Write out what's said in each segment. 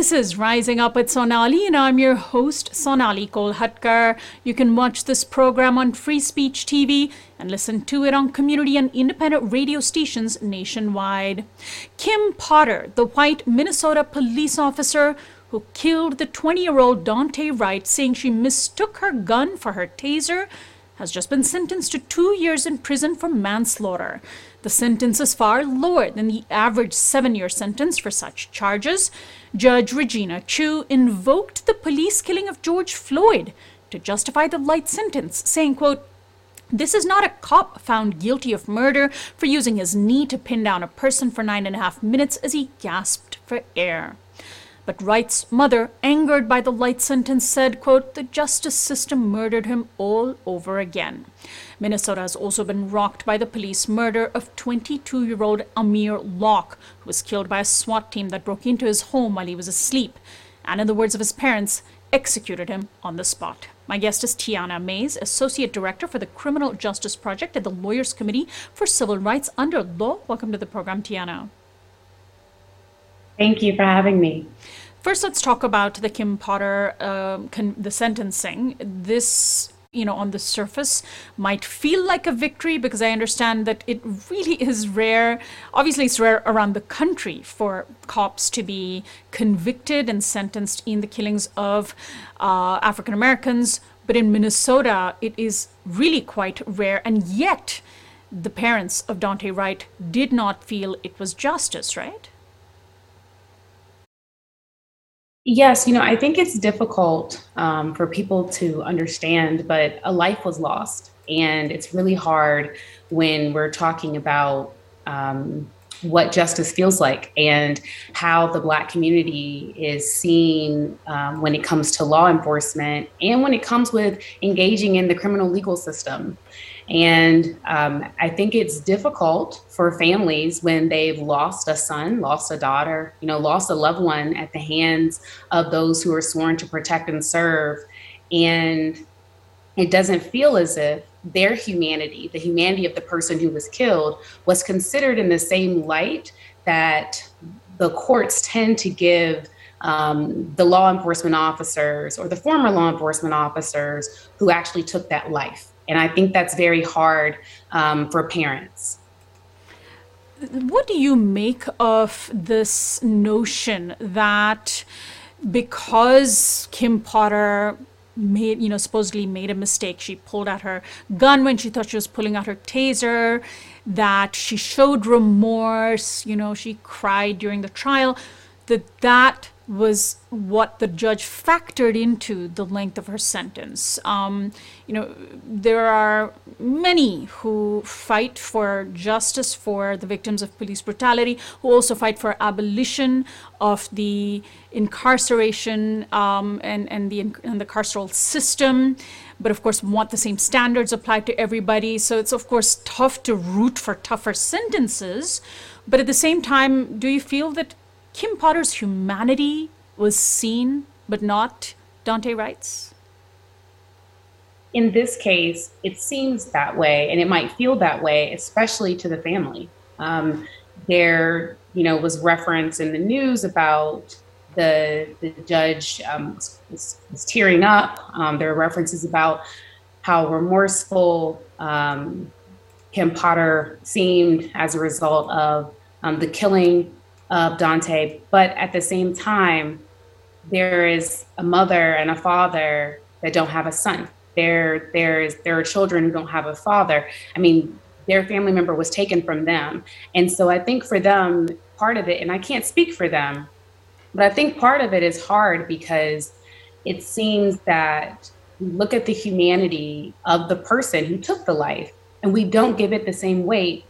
This is Rising Up with Sonali, and I'm your host, Sonali Kolhatkar. You can watch this program on Free Speech TV and listen to it on community and independent radio stations nationwide. Kim Potter, the white Minnesota police officer who killed the 20 year old Daunte Wright, saying she mistook her gun for her taser, has just been sentenced to two years in prison for manslaughter. The sentence is far lower than the average seven year sentence for such charges. Judge Regina Chu invoked the police killing of George Floyd to justify the light sentence, saying, quote, this is not a cop found guilty of murder for using his knee to pin down a person for nine and a half minutes as he gasped for air. But Wright's mother, angered by the light sentence, said, quote, the justice system murdered him all over again. Minnesota has also been rocked by the police murder of 22 year old Amir Locke, who was killed by a SWAT team that broke into his home while he was asleep, and in the words of his parents, executed him on the spot. My guest is Tianna Mays, Associate Director for the Criminal Justice Project at the Lawyers Committee for Civil Rights Under Law. Welcome to the program, Tianna. Thank you for having me. First, let's talk about the Kim Potter, uh, con- the sentencing. This, you know, on the surface might feel like a victory because I understand that it really is rare. Obviously, it's rare around the country for cops to be convicted and sentenced in the killings of uh, African Americans. But in Minnesota, it is really quite rare. And yet, the parents of Daunte Wright did not feel it was justice, right? Yes, you know, I think it's difficult um, for people to understand, but a life was lost. And it's really hard when we're talking about um, what justice feels like and how the Black community is seen um, when it comes to law enforcement and when it comes with engaging in the criminal legal system. And um, I think it's difficult for families when they've lost a son, lost a daughter, you know, lost a loved one at the hands of those who are sworn to protect and serve. And it doesn't feel as if their humanity, the humanity of the person who was killed, was considered in the same light that the courts tend to give um, the law enforcement officers or the former law enforcement officers who actually took that life. And I think that's very hard um, for parents. What do you make of this notion that because Kim Potter made, you know, supposedly made a mistake, she pulled out her gun when she thought she was pulling out her taser, that she showed remorse, you know, she cried during the trial, that that was what the judge factored into the length of her sentence. Um, you know, there are many who fight for justice for the victims of police brutality, who also fight for abolition of the incarceration um, and, and, the, and the carceral system, but of course want the same standards applied to everybody. So it's, of course, tough to root for tougher sentences. But at the same time, do you feel that Kim Potter's humanity was seen but not Daunte Wright's? In this case, it seems that way, and it might feel that way, especially to the family. Um, there, you know, was reference in the news about the the judge um, was, was, tearing up. Um, there are references about how remorseful um, Kim Potter seemed as a result of um, the killing of Daunte, but at the same time, there is a mother and a father that don't have a son. There, there's there are children who don't have a father. I mean, their family member was taken from them, and so I think for them, part of it, and I can't speak for them, but I think part of it is hard because it seems that we look at the humanity of the person who took the life, and we don't give it the same weight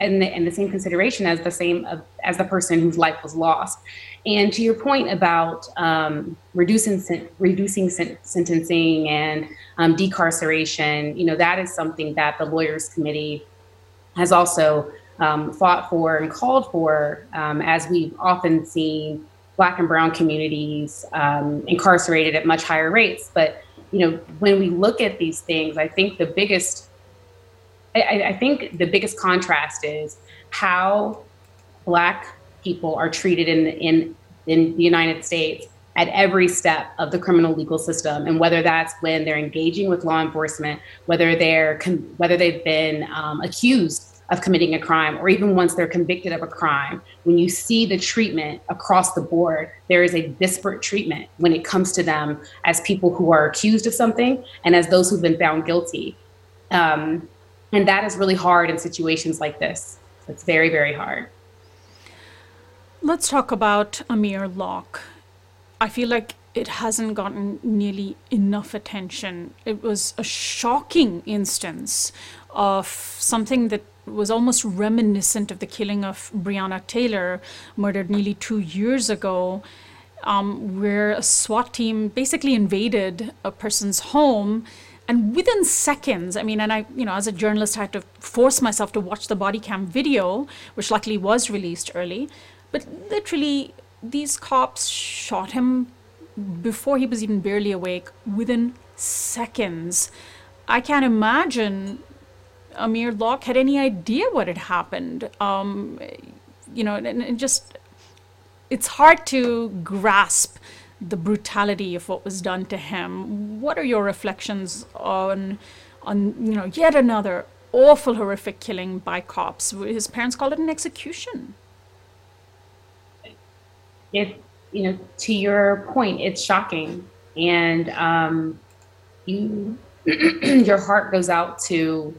and the, the same consideration as the same uh, as the person whose life was lost. And to your point about um, reducing reducing sen- sentencing and um, decarceration, you know that is something that the lawyers committee has also um, fought for and called for, um, as we've often seen Black and Brown communities um, incarcerated at much higher rates. But you know when we look at these things, I think the biggest I, I think the biggest contrast is how Black people are treated in in in the United States at every step of the criminal legal system and whether that's when they're engaging with law enforcement whether they're whether they've been um, accused of committing a crime or even once they're convicted of a crime when you see the treatment across the board there is a disparate treatment when it comes to them as people who are accused of something and as those who've been found guilty. Um, and that is really hard in situations like this it's very very hard let's talk about amir locke i feel like it hasn't gotten nearly enough attention. It was a shocking instance of something that was almost reminiscent of the killing of Breonna Taylor, murdered nearly two years ago, um, where a SWAT team basically invaded a person's home. And within seconds, I mean, and I, you know, as a journalist, I had to force myself to watch the body cam video, which luckily was released early. But literally, these cops shot him before he was even barely awake within seconds. I can't imagine Amir Locke had any idea what had happened. Um, you know, and, and just it's hard to grasp the brutality of what was done to him. What are your reflections on, on you know, yet another awful, horrific killing by cops? His parents called it an execution. It, you know, to your point, it's shocking, and um, you, your heart goes out to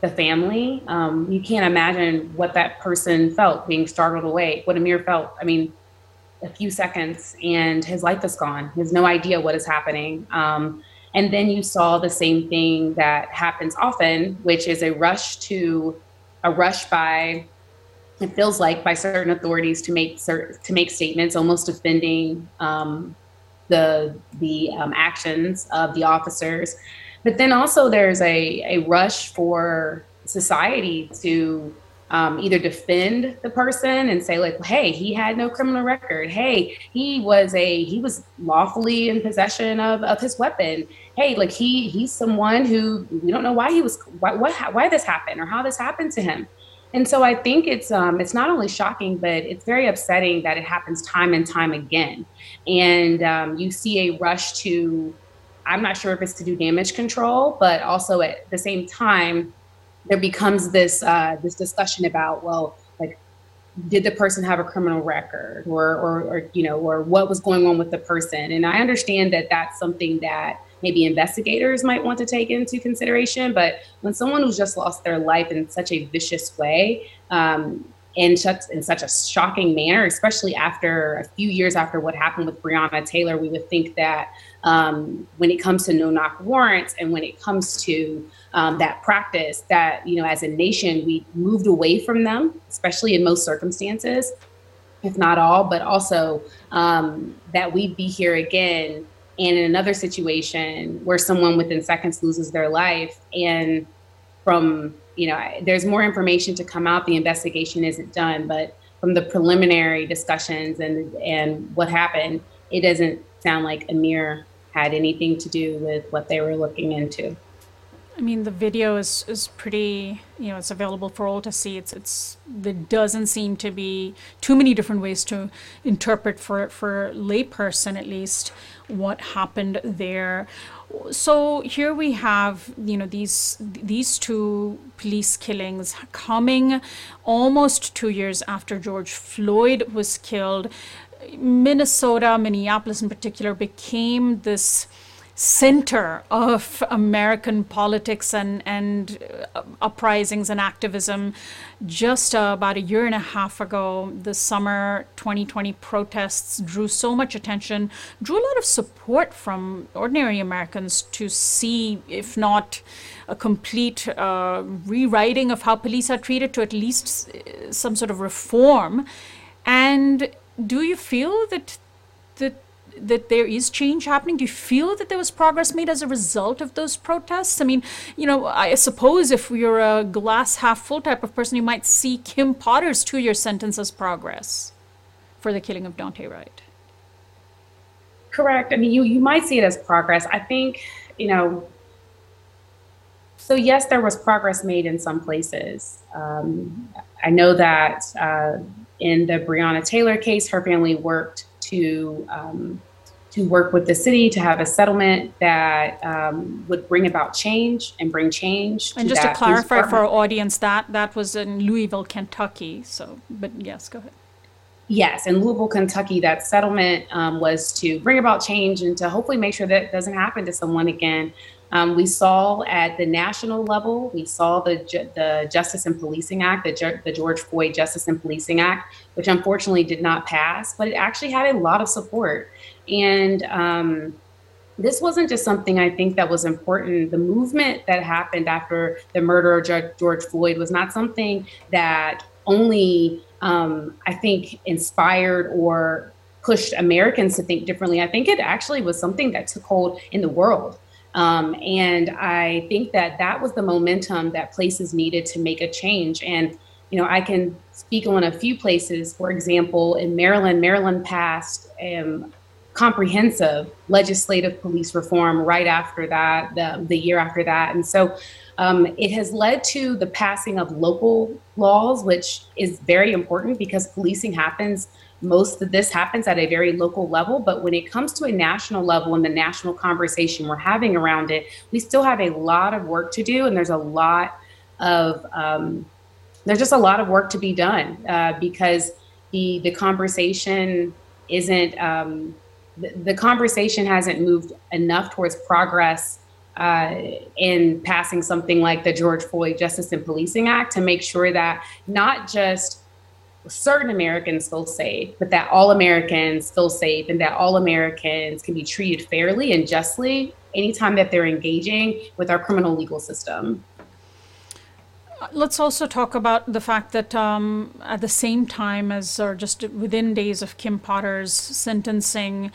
the family. Um, you can't imagine what that person felt being startled away, what Amir felt. I mean, a few seconds and his life is gone. He has no idea what is happening. Um, and then you saw the same thing that happens often, which is a rush to a rush by it feels like by certain authorities to make cert, to make statements almost defending um, the the um, actions of the officers but then also there's a, a rush for society to um, either defend the person and say like hey he had no criminal record. Hey he was a he was lawfully in possession of, of his weapon. Hey like he he's someone who we don't know why he was why, what, why this happened or how this happened to him. And so i think it's um, it's not only shocking but it's very upsetting that it happens time and time again. And um, you see a rush to I'm not sure if it's to do damage control, but also at the same time, there becomes this uh, this discussion about well, like, did the person have a criminal record, or, or or you know, or what was going on with the person? And I understand that that's something that maybe investigators might want to take into consideration. But when someone who's just lost their life in such a vicious way, um, in such in such a shocking manner, especially after a few years after what happened with Breonna Taylor, we would think that um, when it comes to no knock warrants and when it comes to um, that practice, that you know, as a nation, we moved away from them, especially in most circumstances, if not all, but also um, that we'd be here again and in another situation where someone within seconds loses their life and from you know, there's more information to come out. The investigation isn't done, but from the preliminary discussions and and what happened, it doesn't sound like Amir had anything to do with what they were looking into. I mean, the video is, is pretty, you know, it's available for all to see. It's, it's, there doesn't seem to be too many different ways to interpret for, for layperson, at least, what happened there so here we have you know these these two police killings coming almost 2 years after George Floyd was killed. Minnesota Minneapolis in particular became this center of American politics and, and uh, uprisings and activism. Just uh, about a year and a half ago, the summer 2020 protests drew so much attention, drew a lot of support from ordinary Americans to see, if not a complete uh, rewriting of how police are treated, to at least uh, some sort of reform. And do you feel that that that there is change happening? Do you feel that there was progress made as a result of those protests? I mean, you know, I suppose if you're a glass half full type of person, you might see Kim Potter's two year sentence as progress for the killing of Daunte Wright. Correct. I mean, you, you might see it as progress. I think, you know, so yes, there was progress made in some places. Um, I know that uh, in the Breonna Taylor case, her family worked to um, to work with the city to have a settlement that um, would bring about change and bring change. And just to clarify for our audience, that that was in Louisville, Kentucky. So, but yes, go ahead. Yes, in Louisville, Kentucky, that settlement um, was to bring about change and to hopefully make sure that it doesn't happen to someone again. Um, we saw at the national level, we saw the the Justice and Policing Act, the, the George Floyd Justice and Policing Act, which unfortunately did not pass, but it actually had a lot of support. And um, this wasn't just something I think that was important. The movement that happened after the murder of George Floyd was not something that only, um, I think, inspired or pushed Americans to think differently. I think it actually was something that took hold in the world. Um, and I think that that was the momentum that places needed to make a change. And, you know, I can speak on a few places. For example, in Maryland, Maryland passed um, comprehensive legislative police reform right after that, the, the year after that. And so um, it has led to the passing of local laws, which is very important because policing happens. Most of this happens at a very local level, but when it comes to a national level and the national conversation we're having around it, we still have a lot of work to do, and there's a lot of um, there's just a lot of work to be done uh, because the the conversation isn't um, the, conversation hasn't moved enough towards progress uh, in passing something like the George Floyd Justice and Policing Act to make sure that not just certain Americans feel safe, but that all Americans feel safe and that all Americans can be treated fairly and justly anytime that they're engaging with our criminal legal system. Let's also talk about the fact that um, at the same time as, or just within days of Kim Potter's sentencing,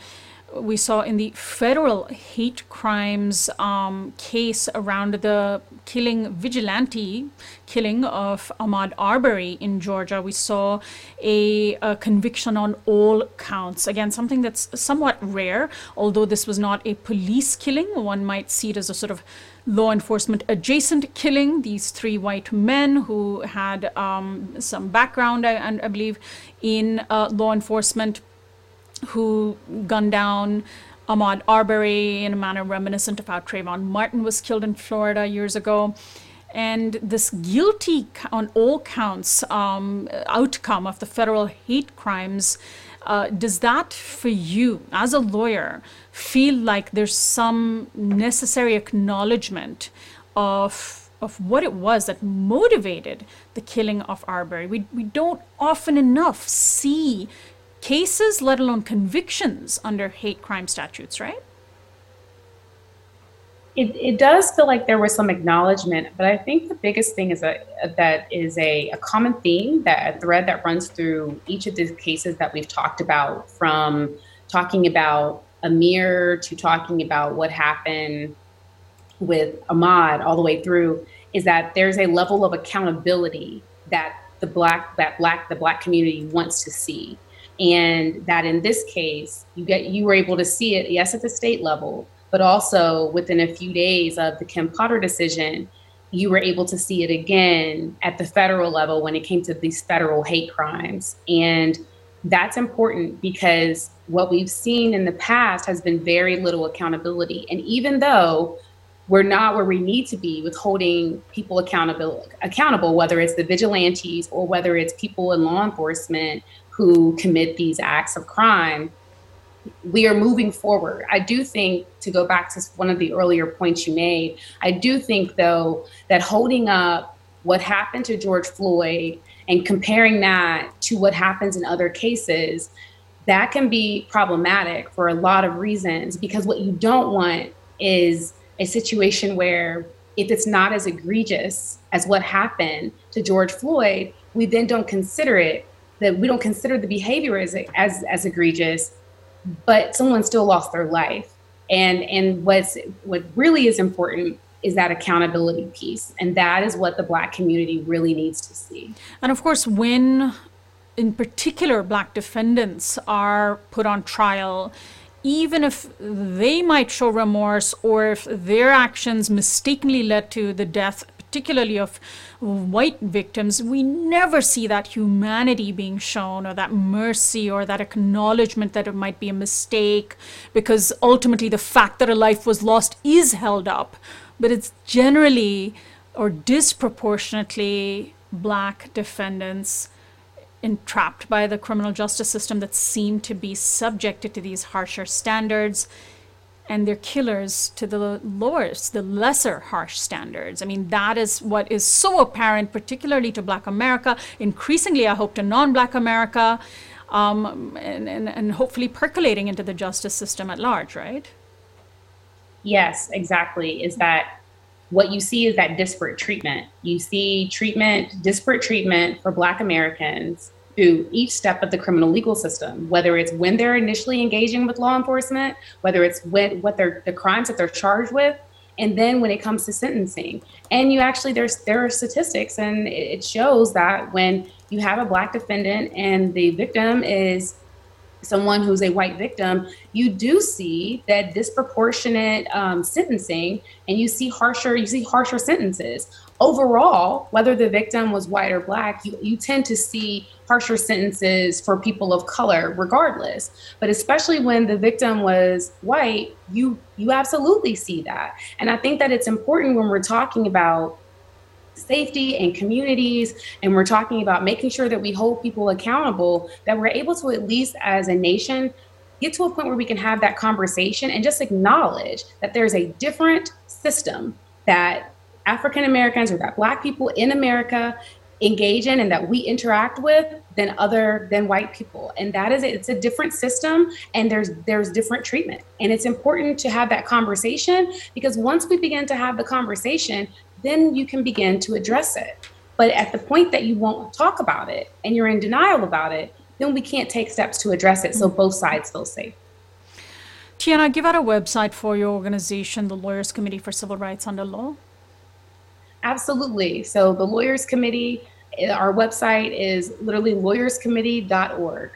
we saw in the federal hate crimes um, case around the killing, vigilante killing of Ahmaud Arbery in Georgia, we saw a, a, conviction on all counts. Again, something that's somewhat rare, although this was not a police killing. One might see it as a sort of law enforcement adjacent killing. These three white men who had um, some background, I, I, believe, in uh, law enforcement, who gunned down Ahmaud Arbery in a manner reminiscent of how Trayvon Martin was killed in Florida years ago. And this guilty on all counts um, outcome of the federal hate crimes uh, does that, for you as a lawyer, feel like there's some necessary acknowledgement of of what it was that motivated the killing of Arbery? We we don't often enough see cases, let alone convictions, under hate crime statutes, right? It, it does feel like there was some acknowledgement, but I think the biggest thing is that that is a, a common theme, that a thread that runs through each of the cases that we've talked about, from talking about Amir to talking about what happened with Ahmaud all the way through, is that there's a level of accountability that the black that black the black community wants to see and that in this case you get you were able to see it yes at the state level but also within a few days of the Kim Potter decision, you were able to see it again at the federal level when it came to these federal hate crimes. And that's important because what we've seen in the past has been very little accountability. And even though we're not where we need to be with holding people accountable accountable whether it's the vigilantes or whether it's people in law enforcement who commit these acts of crime we are moving forward. I do think, to go back to one of the earlier points you made, I do think, though, that holding up what happened to George Floyd and comparing that to what happens in other cases, that can be problematic for a lot of reasons because what you don't want is a situation where if it's not as egregious as what happened to George Floyd, we then don't consider it that we don't consider the behavior as as, as egregious but someone still lost their life. And and what's what really is important is that accountability piece. And that is what the black community really needs to see. And of course, when in particular black defendants are put on trial, even if they might show remorse or if their actions mistakenly led to the death particularly of white victims, we never see that humanity being shown or that mercy or that acknowledgement that it might be a mistake because ultimately the fact that a life was lost is held up. But it's generally or disproportionately black defendants entrapped by the criminal justice system that seem to be subjected to these harsher standards and their killers to the lowest, the lesser harsh standards. I mean, that is what is so apparent, particularly to Black America, increasingly, I hope, to non Black America, um, and, and, and hopefully percolating into the justice system at large, right? Yes, exactly. Is that what you see is that disparate treatment. You see treatment, disparate treatment for Black Americans through each step of the criminal legal system, whether it's when they're initially engaging with law enforcement, whether it's when, what they're, the crimes that they're charged with, and then when it comes to sentencing. And you actually, there's there are statistics, and it shows that when you have a black defendant and the victim is someone who's a white victim, you do see that disproportionate um, sentencing, and you see harsher you see harsher sentences overall. Whether the victim was white or black, you, you tend to see harsher sentences for people of color, regardless. But especially when the victim was white, you you absolutely see that, and I think that it's important when we're talking about safety and communities and we're talking about making sure that we hold people accountable that we're able to at least as a nation get to a point where we can have that conversation and just acknowledge that there's a different system that African Americans or that black people in America engage in and that we interact with than other than white people. And that is it's a different system and there's there's different treatment. And it's important to have that conversation because once we begin to have the conversation then you can begin to address it. But at the point that you won't talk about it and you're in denial about it, then we can't take steps to address it so mm-hmm. both sides feel safe. Tianna, give out a website for your organization, the Lawyers Committee for Civil Rights Under Law. Absolutely. So the Lawyers Committee, eh, our website is literally lawyerscommittee.org.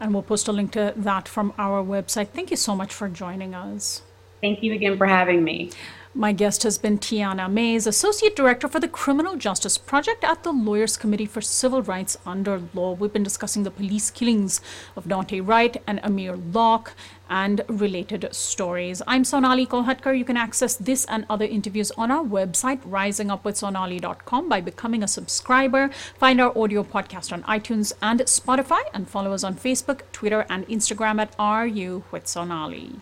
And we'll post a link to that from our website. Thank you so much for joining us. Thank you again for having me. My guest has been Tianna Mays, Associate Director for the Criminal Justice Project at the Lawyers Committee for Civil Rights Under Law. We've been discussing the police killings of Daunte Wright and Amir Locke and related stories. I'm Sonali Kolhatkar. You can access this and other interviews on our website, risingupwithsonali.com, by becoming a subscriber. Find our audio podcast on iTunes and Spotify, and follow us on Facebook, Twitter, and Instagram at RU with Sonali.